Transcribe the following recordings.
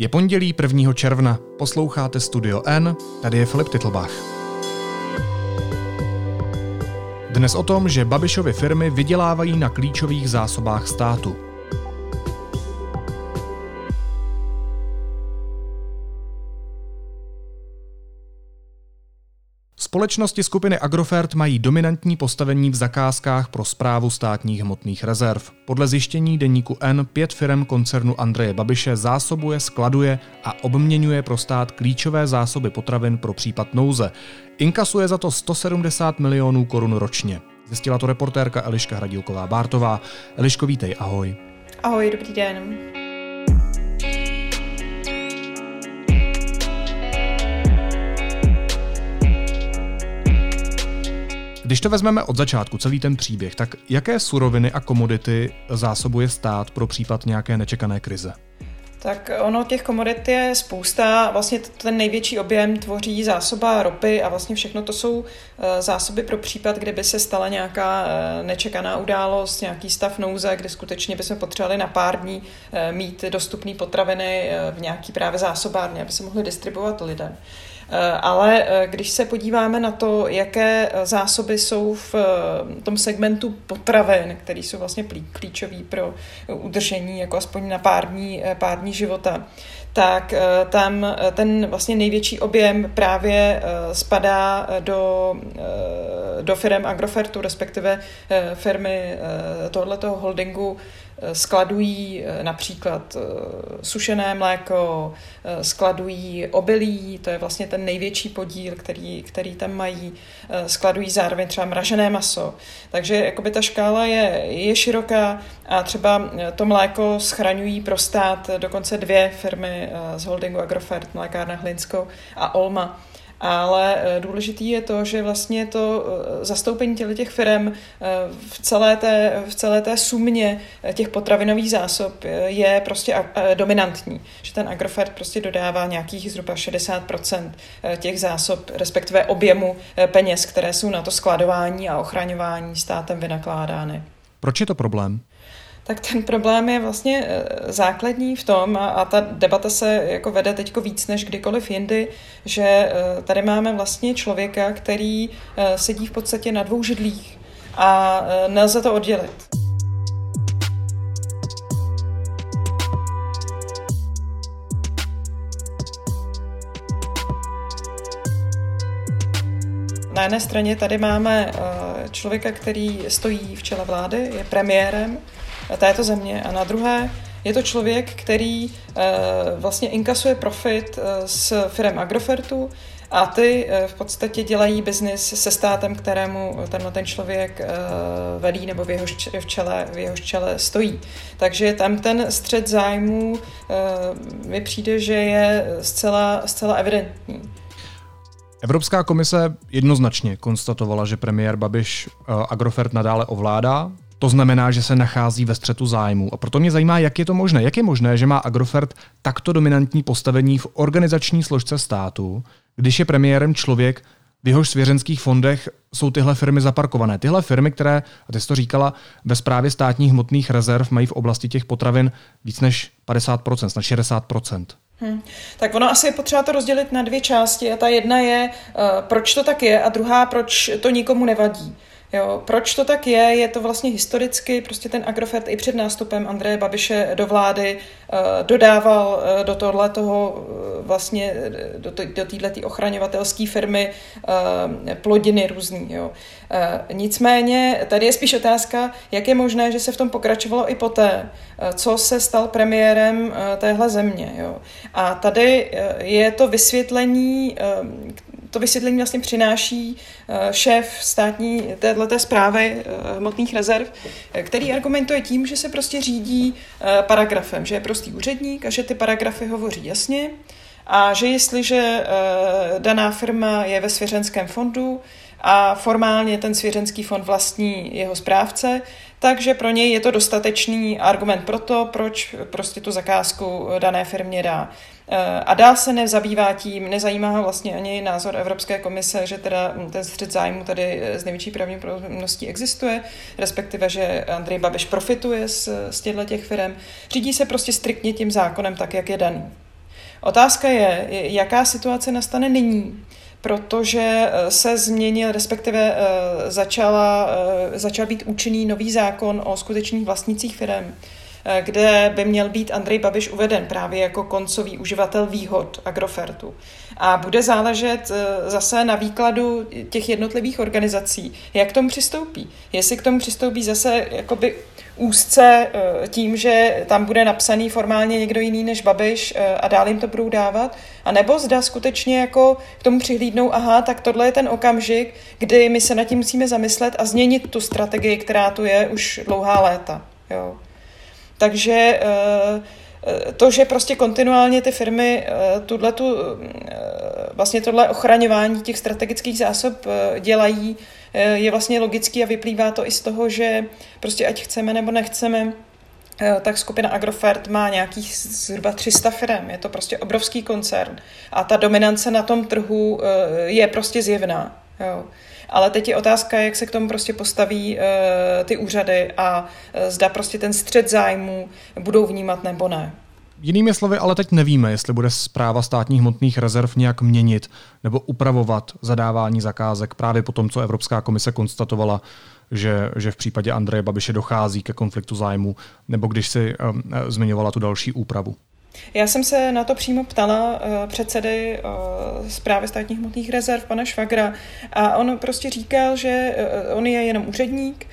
Je pondělí 1. června, posloucháte Studio N, tady je Filip Titlbach. Dnes o tom, že Babišovy firmy vydělávají na klíčových zásobách státu. Společnosti skupiny Agrofert mají dominantní postavení v zakázkách pro zprávu státních hmotných rezerv. Podle zjištění deníku N pět firm koncernu Andreje Babiše zásobuje, skladuje a obměňuje pro stát klíčové zásoby potravin pro případ nouze. Inkasuje za to 170 milionů korun ročně. Zjistila to reportérka Eliška Hradílková-Bártová. Eliško, vítej, ahoj. Ahoj, dobrý den. Když to vezmeme od začátku, celý ten příběh, tak jaké suroviny a komodity zásobuje stát pro případ nějaké nečekané krize? Tak ono těch komodit je spousta. Vlastně ten největší objem tvoří zásoba ropy a vlastně všechno to jsou eh, zásoby pro případ, kdyby se stala nějaká eh, nečekaná událost, nějaký stav nouze, kdy skutečně bychom potřebovali na pár dní eh, mít dostupné potraviny v nějaký právě zásobárně, aby se mohly distribuovat lidem. Eh, ale eh, když se podíváme na to, jaké eh, zásoby jsou v tom segmentu potravin, které jsou vlastně klíčový pro udržení jako aspoň na pár dní, pár dní života, tak tam ten vlastně největší objem právě spadá do, do firm Agrofertu, respektive firmy tohoto holdingu skladují eh, například eh, sušené mléko, eh, skladují obilí, to je vlastně ten největší podíl, který, který tam mají, skladují zároveň třeba mražené maso. Takže jakoby ta škála je, je široká a třeba to mléko schraňují pro stát dokonce dvě firmy z holdingu Agrofert, mlékárna Hlinsko a Olma ale eh, důležitý je to, že vlastně to eh, zastoupení těle těch firm eh, v celé té, v celé té sumě těch potravinových zásob je prostě dominantní. Že ten Agrofert prostě dodává nějakých zhruba 60% těch zásob, respektive objemu peněz, které jsou na to skladování a ochraňování státem vynakládány. Proč je to problém? Tak ten problém je vlastně eh, základní v tom, a, a ta debata se jako vede teď víc než kdykoliv jindy, že eh, tady máme vlastně člověka, který eh, sedí v podstatě na dvou židlích a nelze to oddělit. Na jedné straně tady máme člověka, který stojí v čele vlády, je premiérem, této země a na druhé je to člověk, který eh, vlastně inkasuje profit eh, z firm Agrofertu a ty eh, v podstatě dělají biznis se státem, kterému tenhle ten člověk velí nebo v jeho, v, čele, v jeho čele stojí. Takže tam ten střed zájmů mi přijde, že je zcela, zcela evidentní. Evropská komise jednoznačně konstatovala, že premiér Babiš Agrofert nadále ovládá, to znamená, že se nachází ve střetu zájmu. A proto mě zajímá, jak je to možné. Jak je možné, že má Agrofert takto dominantní postavení v organizační složce státu, když je premiérem člověk, v jehož svěřenských fondech jsou tyhle firmy zaparkované. Tyhle firmy, které, a ty jsi to říkala, ve správě státních hmotných rezerv mají v oblasti těch potravin víc než 50%, snad 60%. Hmm. Tak ono asi je potřeba to rozdělit na dvě části a ta jedna je, uh, proč to tak je a druhá, proč to nikomu nevadí. Jo, proč to tak je? Je to vlastně historicky, prostě ten Agrofert i před nástupem Andreje Babiše do vlády uh, dodával uh, do tohle toho uh, vlastně do, to, do této ochraňovatelské firmy plodiny různý. Jo. Nicméně tady je spíš otázka, jak je možné, že se v tom pokračovalo i poté, co se stal premiérem téhle země. Jo. A tady je to vysvětlení, to vysvětlení vlastně přináší eh, šéf státní této zprávy eh, hmotných rezerv, eh, který argumentuje tím, že se prostě řídí paragrafem, že je prostý úředník a že ty paragrafy hovoří jasně a že jestliže daná firma je ve svěřenském fondu a formálně ten svěřenský fond vlastní jeho správce, takže pro něj je to dostatečný argument pro to, proč prostě tu zakázku dané firmě dá. Eh, a dál se nezabývá tím, nezajímá ho vlastně ani názor Evropské komise, že teda ten střed zájmu tady z největší pravděpodobností existuje, respektive, že Andrej Babiš profituje z, z těchto těch firm. Řídí se prostě striktně tím zákonem tak, jak je daný. Otázka je, jaká situace nastane nyní, protože se změnil, respektive začala, začal být účinný nový zákon o skutečných vlastnících firm, Eh, kde by měl být Andrej Babiš uveden právě jako koncový uživatel výhod Agrofertu. A bude záležet eh, zase na výkladu těch jednotlivých organizací, jak k tomu přistoupí. Jestli k tomu přistoupí zase jakoby úzce eh, tím, že tam bude napsaný formálně někdo jiný než Babiš a dál jim to budou dávat, a nebo zda skutečně jako k tomu přihlídnou, aha, tak tohle je ten okamžik, kdy my se nad tím musíme zamyslet a změnit tu strategii, která tu je už dlouhá léta. Jo. Takže eh, eh, to, že prostě kontinuálně ty firmy eh, tuhle tu, vlastně tohle ochraňování těch strategických zásob dělají, je vlastně logický a vyplývá to i z toho, že prostě ať chceme nebo nechceme, tak skupina Agrofert má nějakých zhruba 300 firm. Je to prostě obrovský koncern. A ta dominance na tom trhu je prostě zjevná. Jo. Ale teď je otázka, jak se k tomu prostě postaví uh, ty úřady a uh, zda prostě ten střed zájmu budou vnímat nebo ne. Jinými slovy, ale teď nevíme, jestli bude zpráva státních hmotných rezerv nějak měnit nebo upravovat zadávání zakázek právě po tom, co Evropská komise konstatovala, že, že v případě Andreje Babiše dochází ke konfliktu zájmu, nebo když si um, zmiňovala tu další úpravu. Já jsem se na to přímo ptala uh, předsedy uh, zprávy státních hmotných rezerv, pana Švagra, a on prostě říkal, že uh, on je jenom úředník,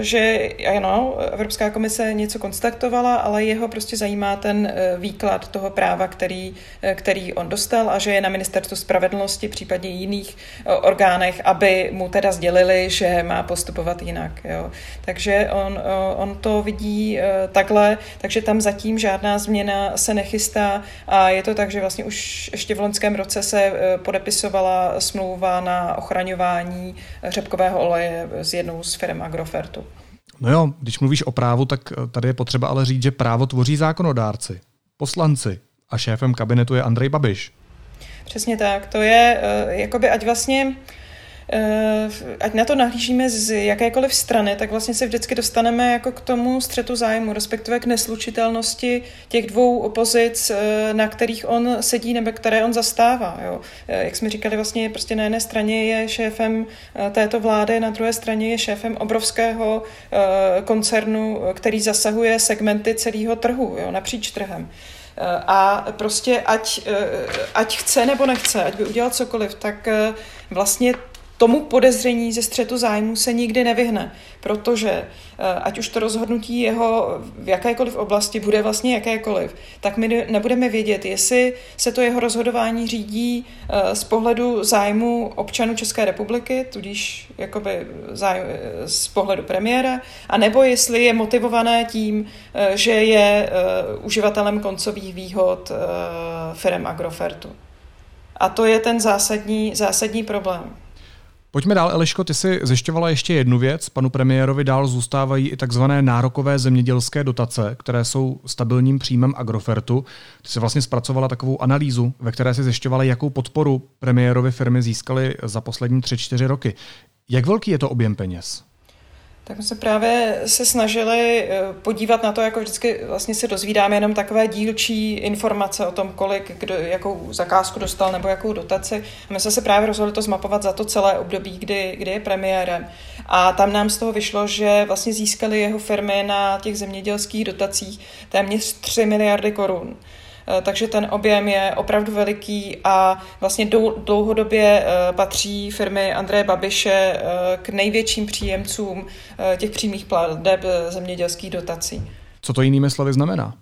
že ano, Evropská komise něco konstatovala, ale jeho prostě zajímá ten eh, výklad toho práva, který, eh, který on dostal a že je na ministerstvu spravedlnosti, případně jiných eh, orgánech, aby mu teda sdělili, že má postupovat jinak. Jo. Takže on, on to vidí takhle, takže tam zatím žádná změna se nechystá a je to tak, že vlastně už ještě v loňském roce se podepisovala smlouva na ochraňování řepkového oleje s jednou z firm Agrofert státu. No jo, když mluvíš o právu, tak eh, tady je potřeba ale říct, že právo tvoří zákonodárci, poslanci a šéfem kabinetu je Andrej Babiš. Přesně tak, to je, eh, jakoby ať vlastně ať na to nahlížíme z jakékoliv strany, tak vlastně se vždycky dostaneme jako k tomu střetu zájmu, respektive k neslučitelnosti těch dvou opozic, eh, na kterých on sedí nebo které on zastává. Jo. Eh, jak jsme říkali, vlastně prostě na jedné straně je šéfem této vlády, na druhé straně je šéfem obrovského koncernu, který zasahuje segmenty celého trhu, jo, napříč trhem. A prostě ať, ať chce nebo nechce, ať by udělal cokoliv, tak vlastně tomu podezření ze střetu zájmu se nikdy nevyhne, protože eh, ať už to rozhodnutí jeho v jakékoliv oblasti bude vlastně jakékoliv, tak my nebudeme vědět, jestli se to jeho rozhodování řídí eh, z pohledu zájmu občanů České republiky, tudíž jakoby zájmu, eh, z pohledu premiéra, a nebo jestli je motivované tím, že je uživatelem koncových výhod firm Agrofertu. A to je ten zásadní, zásadní problém. Pojďme dál, Eliško, ty si zjišťovala ještě jednu věc. Panu premiérovi dál zůstávají i takzvané nárokové zemědělské dotace, které jsou stabilním příjmem Agrofertu. Ty si vlastně zpracovala takovou analýzu, ve které si zjišťovala, jakou podporu premiérovi firmy získaly za poslední 3-4 roky. Jak velký je to objem peněz? Tak jsme se právě se snažili eh, podívat na to, jako vždycky vlastně se dozvídáme jenom takové dílčí informace o tom, kolik, kdo, jakou zakázku dostal nebo jakou dotaci. A my jsme se právě rozhodli to zmapovat za to celé období, kdy, kdy je premiérem. A tam nám z toho vyšlo, že vlastně získali jeho firmy na těch zemědělských dotacích téměř 3 miliardy korun. Eh, takže ten objem je opravdu veliký a vlastně dlouhodobě eh, patří firmy Andreje Babiše eh, k největším příjemcům těch přímých plateb zemědělských dotací. Co to jinými slovy znamená?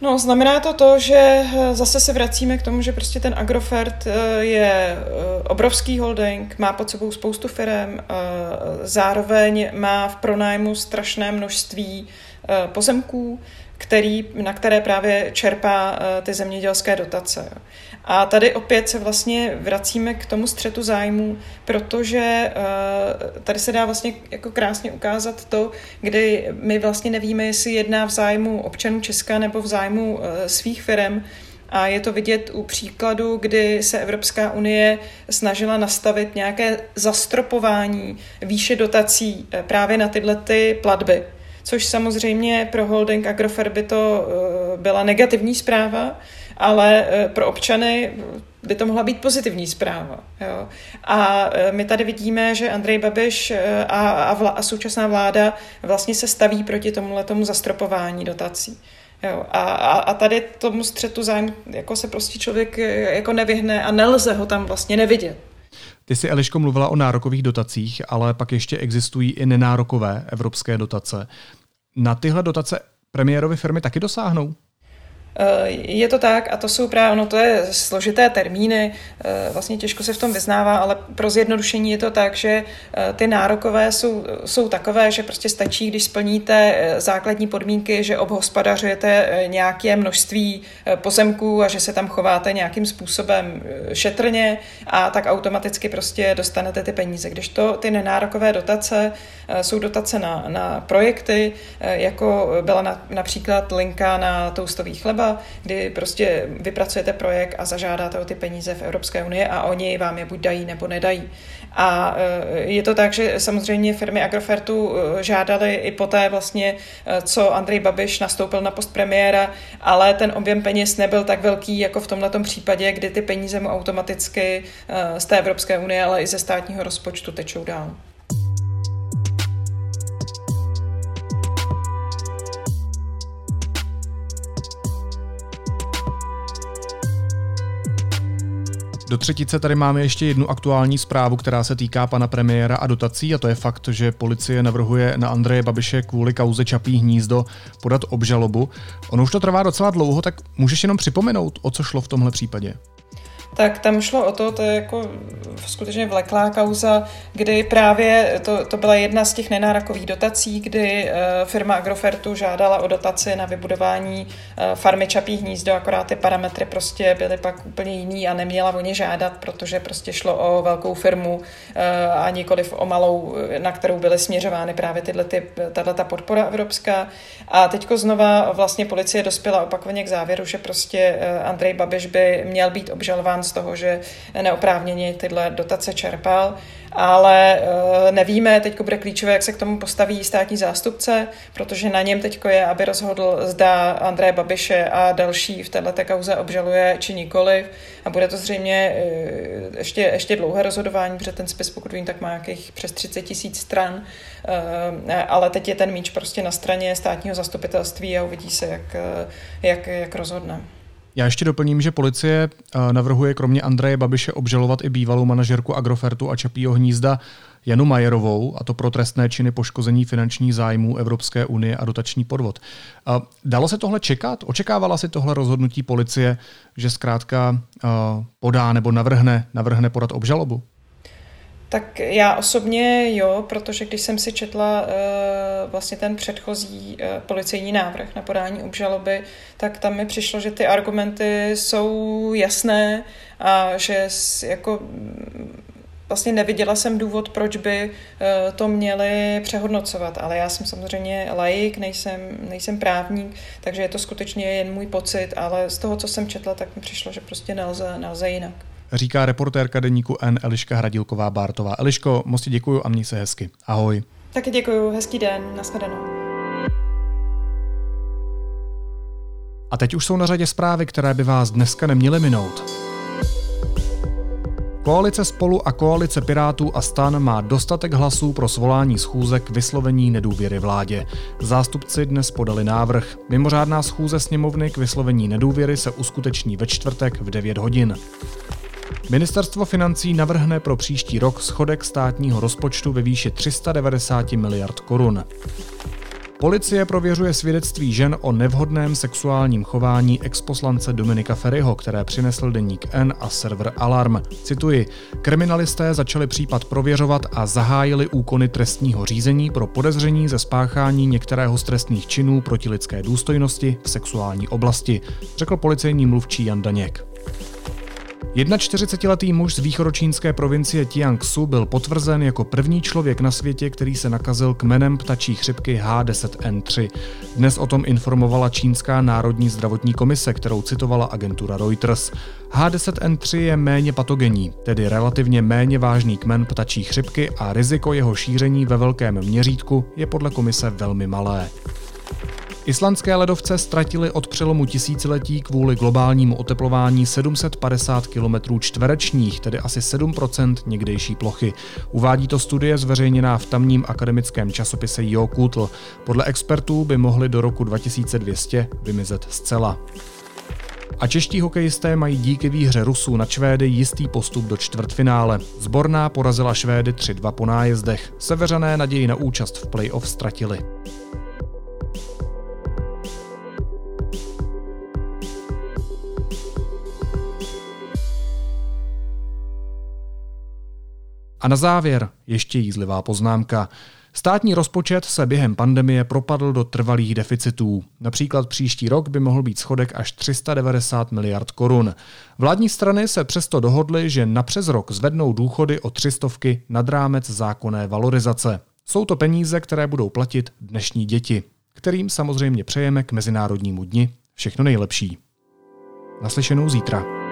No, znamená to to, že zase se vracíme k tomu, že prostě ten Agrofert je obrovský holding, má pod sebou spoustu firm, zároveň má v pronájmu strašné množství pozemků, který, na které právě čerpá eh, ty zemědělské dotace. A tady opět se vlastně vracíme k tomu střetu zájmu, protože eh, tady se dá vlastně jako krásně ukázat to, kdy my vlastně nevíme, jestli jedná v zájmu občanů Česka nebo v zájmu eh, svých firm, a je to vidět u příkladu, kdy se Evropská unie snažila nastavit nějaké zastropování výše dotací právě na tyhle ty platby což samozřejmě pro holding Agrofert by to byla negativní zpráva, ale pro občany by to mohla být pozitivní zpráva. Jo. A my tady vidíme, že Andrej Babiš a, a, vla, a současná vláda vlastně se staví proti tomu tomu zastropování dotací. Jo, a, a, a tady tomu střetu zájmu jako se prostě člověk jako nevyhne a nelze ho tam vlastně nevidět. Ty jsi, Eliško, mluvila o nárokových dotacích, ale pak ještě existují i nenárokové evropské dotace. Na tyhle dotace premiérovy firmy taky dosáhnou? Eh, je to tak a to jsou právě, ono to je složité termíny, eh, vlastně těžko se v tom vyznává, ale pro zjednodušení je to tak, že eh, ty nárokové jsou, jsou takové, že prostě stačí, když splníte základní podmínky, že obhospodařujete nějaké množství pozemků a že se tam chováte nějakým způsobem šetrně a tak automaticky prostě dostanete ty peníze. Když to ty nenárokové dotace jsou dotace na, na projekty, jako byla na, například linka na toustový chleba, třeba, kdy prostě vypracujete projekt a zažádáte o ty peníze v Evropské unii a oni vám je buď dají nebo nedají. A e, je to tak, že samozřejmě firmy Agrofertu e, žádali i poté vlastně, e, co Andrej Babiš nastoupil na post premiéra, ale ten objem peněz nebyl tak velký jako v tomto případě, kdy ty peníze mu automaticky z té Evropské unie, ale i ze státního rozpočtu tečou dál. Do třetice tady máme ještě jednu aktuální zprávu, která se týká pana premiéra a dotací a to je fakt, že policie navrhuje na Andreje Babiše kvůli kauze Čapí hnízdo podat obžalobu. Ono už to trvá docela dlouho, tak můžeš jenom připomenout, o co šlo v tomhle případě? Tak tam šlo o to, to je jako skutečně vleklá kauza, kdy právě to, to byla jedna z těch nenárokových dotací, kdy uh, firma Agrofertu žádala o dotaci na vybudování uh, farmy Čapí hnízdo, akorát ty parametry prostě byly pak úplně jiný a neměla o ně žádat, protože prostě šlo o velkou firmu uh, a nikoliv o malou, na kterou byly směřovány právě tyhle ty, tato podpora evropská. A teďko znova vlastně policie dospěla opakovaně k závěru, že prostě Andrej Babiš by měl být obžalován z toho, že neoprávněně tyhle dotace čerpal, ale eh, nevíme, teď bude klíčové, jak se k tomu postaví státní zástupce, protože na něm teď je, aby rozhodl, zda Andreje Babiše a další v této kauze obžaluje či nikoliv. A bude to zřejmě eh, ještě, ještě dlouhé rozhodování, protože ten spis, pokud vím, tak má nějakých přes 30 tisíc stran, eh, ale teď je ten míč prostě na straně státního zastupitelství a uvidí se, jak, jak, jak rozhodne. Já ještě doplním, že policie eh, navrhuje kromě Andreje Babiše obžalovat i bývalou manažerku Agrofertu a Čapího hnízda Janu Majerovou, a to pro trestné činy poškození finančních zájmů Evropské unie a dotační podvod. Dalo se tohle čekat? Očekávala si tohle rozhodnutí policie, že zkrátka eh, podá nebo navrhne, navrhne podat obžalobu? Tak já osobně jo, protože když jsem si četla uh, vlastně ten předchozí uh, policejní návrh na podání obžaloby, tak tam mi přišlo, že ty argumenty jsou jasné a že jako vlastně neviděla jsem důvod, proč by uh, to měli přehodnocovat, ale já jsem samozřejmě laik, nejsem, nejsem právník, takže je to skutečně jen můj pocit, ale z toho, co jsem četla, tak mi přišlo, že prostě nelze, nelze jinak říká reportérka deníku N Eliška Hradilková Bártová. Eliško, moc ti děkuju a měj se hezky. Ahoj. Taky děkuju, hezký den, nashledanou. A teď už jsou na řadě zprávy, které by vás dneska neměly minout. Koalice Spolu a koalice Pirátů a Stan má dostatek hlasů pro svolání schůze k vyslovení nedůvěry vládě. Zástupci dnes podali návrh. Mimořádná schůze sněmovny k vyslovení nedůvěry se uskuteční ve čtvrtek v 9 hodin. Ministerstvo financí navrhne pro příští rok schodek státního rozpočtu ve výši 390 miliard korun. Policie prověřuje svědectví žen o nevhodném sexuálním chování exposlance Dominika Ferryho, které přinesl deník N a server Alarm. Cituji, kriminalisté začali případ prověřovat a zahájili úkony trestního řízení pro podezření ze spáchání některého z trestných činů proti lidské důstojnosti v sexuální oblasti, řekl policejní mluvčí Jan Daněk. 41-letý muž z východočínské provincie Jiangsu byl potvrzen jako první člověk na světě, který se nakazil kmenem ptačí chřipky H10N3. Dnes o tom informovala Čínská národní zdravotní komise, kterou citovala agentura Reuters. H10N3 je méně patogenní, tedy relativně méně vážný kmen ptačí chřipky a riziko jeho šíření ve velkém měřítku je podle komise velmi malé. Islandské ledovce ztratili od přelomu tisíciletí kvůli globálnímu oteplování 750 km čtverečních, tedy asi 7% někdejší plochy. Uvádí to studie zveřejněná v tamním akademickém časopise Jokutl. Podle expertů by mohly do roku 2200 vymizet zcela. A čeští hokejisté mají díky výhře Rusů na Švédy jistý postup do čtvrtfinále. Zborná porazila Švédy 3-2 po nájezdech. Seveřané naději na účast v playoff ztratili. A na závěr ještě jízlivá poznámka. Státní rozpočet se během pandemie propadl do trvalých deficitů. Například příští rok by mohl být schodek až 390 miliard korun. Vládní strany se přesto dohodly, že na přes rok zvednou důchody o třistovky nad rámec zákonné valorizace. Jsou to peníze, které budou platit dnešní děti, kterým samozřejmě přejeme k Mezinárodnímu dni všechno nejlepší. Naslyšenou zítra.